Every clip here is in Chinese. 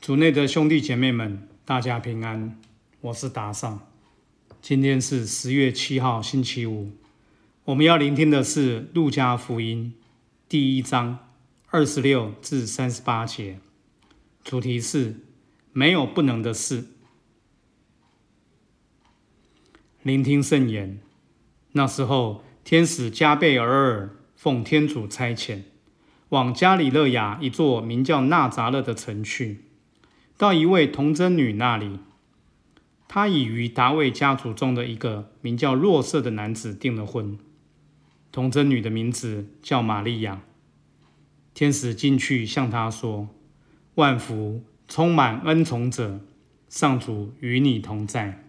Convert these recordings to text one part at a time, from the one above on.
主内的兄弟姐妹们，大家平安，我是达尚。今天是十月七号，星期五。我们要聆听的是《路加福音》第一章二十六至三十八节，主题是“没有不能的事”。聆听圣言。那时候，天使加贝尔尔奉天主差遣，往加里勒亚一座名叫纳扎勒的城去，到一位童贞女那里。她已与达味家族中的一个名叫若瑟的男子订了婚。童贞女的名字叫玛利亚。天使进去向她说：“万福，充满恩宠者，上主与你同在。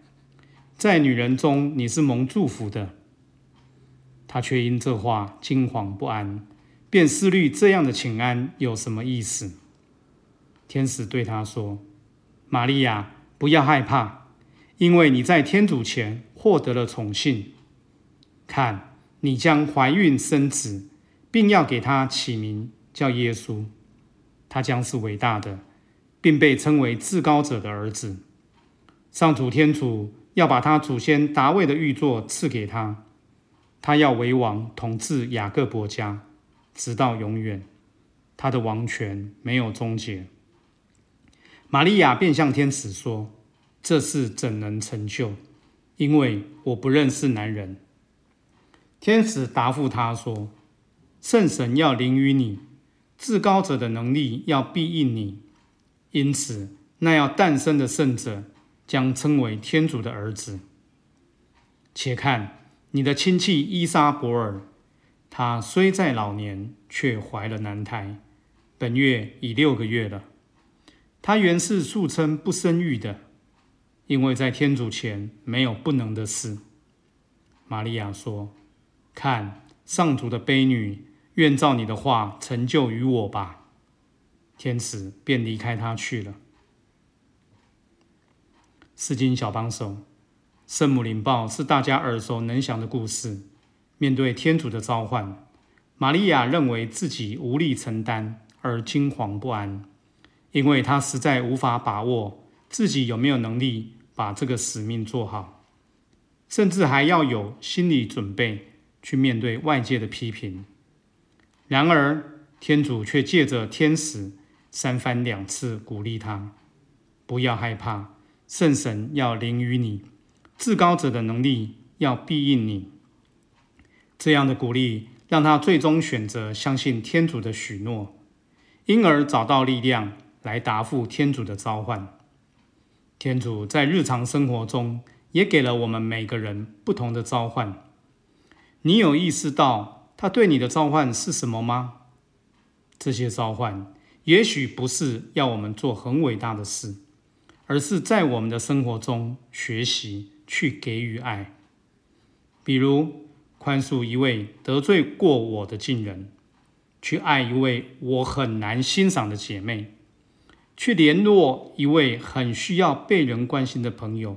在女人中你是蒙祝福的。”她却因这话惊惶不安，便思虑这样的请安有什么意思。天使对他说：“玛利亚，不要害怕，因为你在天主前获得了宠幸。看，你将怀孕生子，并要给他起名叫耶稣。他将是伟大的，并被称为至高者的儿子。上主天主要把他祖先达味的玉座赐给他。”他要为王，统治雅各伯家，直到永远。他的王权没有终结。玛利亚便向天使说：“这事怎能成就？因为我不认识男人。”天使答复他说：“圣神要临于你，至高者的能力要庇应你，因此那要诞生的圣者将称为天主的儿子。且看。”你的亲戚伊莎伯尔，她虽在老年，却怀了男胎，本月已六个月了。她原是素称不生育的，因为在天主前没有不能的事。玛利亚说：“看，上主的悲女，愿照你的话成就于我吧。”天使便离开她去了。圣经小帮手。圣母领报是大家耳熟能详的故事。面对天主的召唤，玛利亚认为自己无力承担而惊惶不安，因为他实在无法把握自己有没有能力把这个使命做好，甚至还要有心理准备去面对外界的批评。然而，天主却借着天使三番两次鼓励他：“不要害怕，圣神要临于你。”至高者的能力要庇荫你，这样的鼓励让他最终选择相信天主的许诺，因而找到力量来答复天主的召唤。天主在日常生活中也给了我们每个人不同的召唤。你有意识到他对你的召唤是什么吗？这些召唤也许不是要我们做很伟大的事，而是在我们的生活中学习。去给予爱，比如宽恕一位得罪过我的近人，去爱一位我很难欣赏的姐妹，去联络一位很需要被人关心的朋友，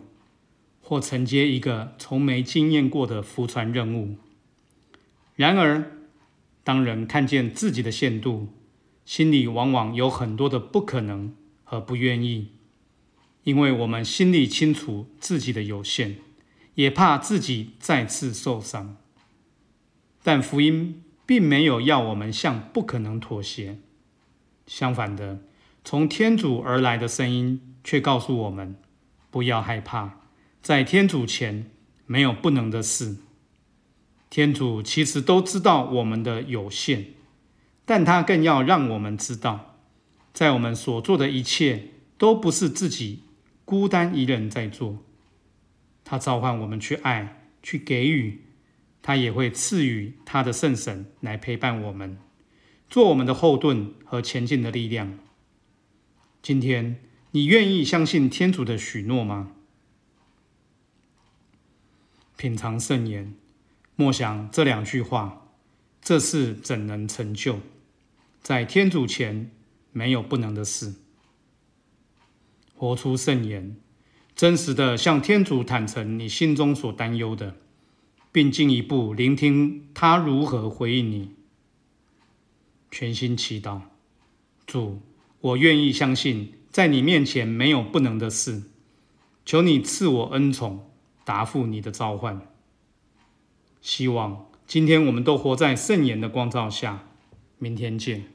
或承接一个从没经验过的福传任务。然而，当人看见自己的限度，心里往往有很多的不可能和不愿意。因为我们心里清楚自己的有限，也怕自己再次受伤。但福音并没有要我们向不可能妥协，相反的，从天主而来的声音却告诉我们：不要害怕，在天主前没有不能的事。天主其实都知道我们的有限，但他更要让我们知道，在我们所做的一切都不是自己。孤单一人在做，他召唤我们去爱，去给予，他也会赐予他的圣神来陪伴我们，做我们的后盾和前进的力量。今天，你愿意相信天主的许诺吗？品尝圣言，默想这两句话：这事怎能成就？在天主前，没有不能的事。活出圣言，真实的向天主坦诚你心中所担忧的，并进一步聆听他如何回应你。全心祈祷，主，我愿意相信，在你面前没有不能的事。求你赐我恩宠，答复你的召唤。希望今天我们都活在圣言的光照下。明天见。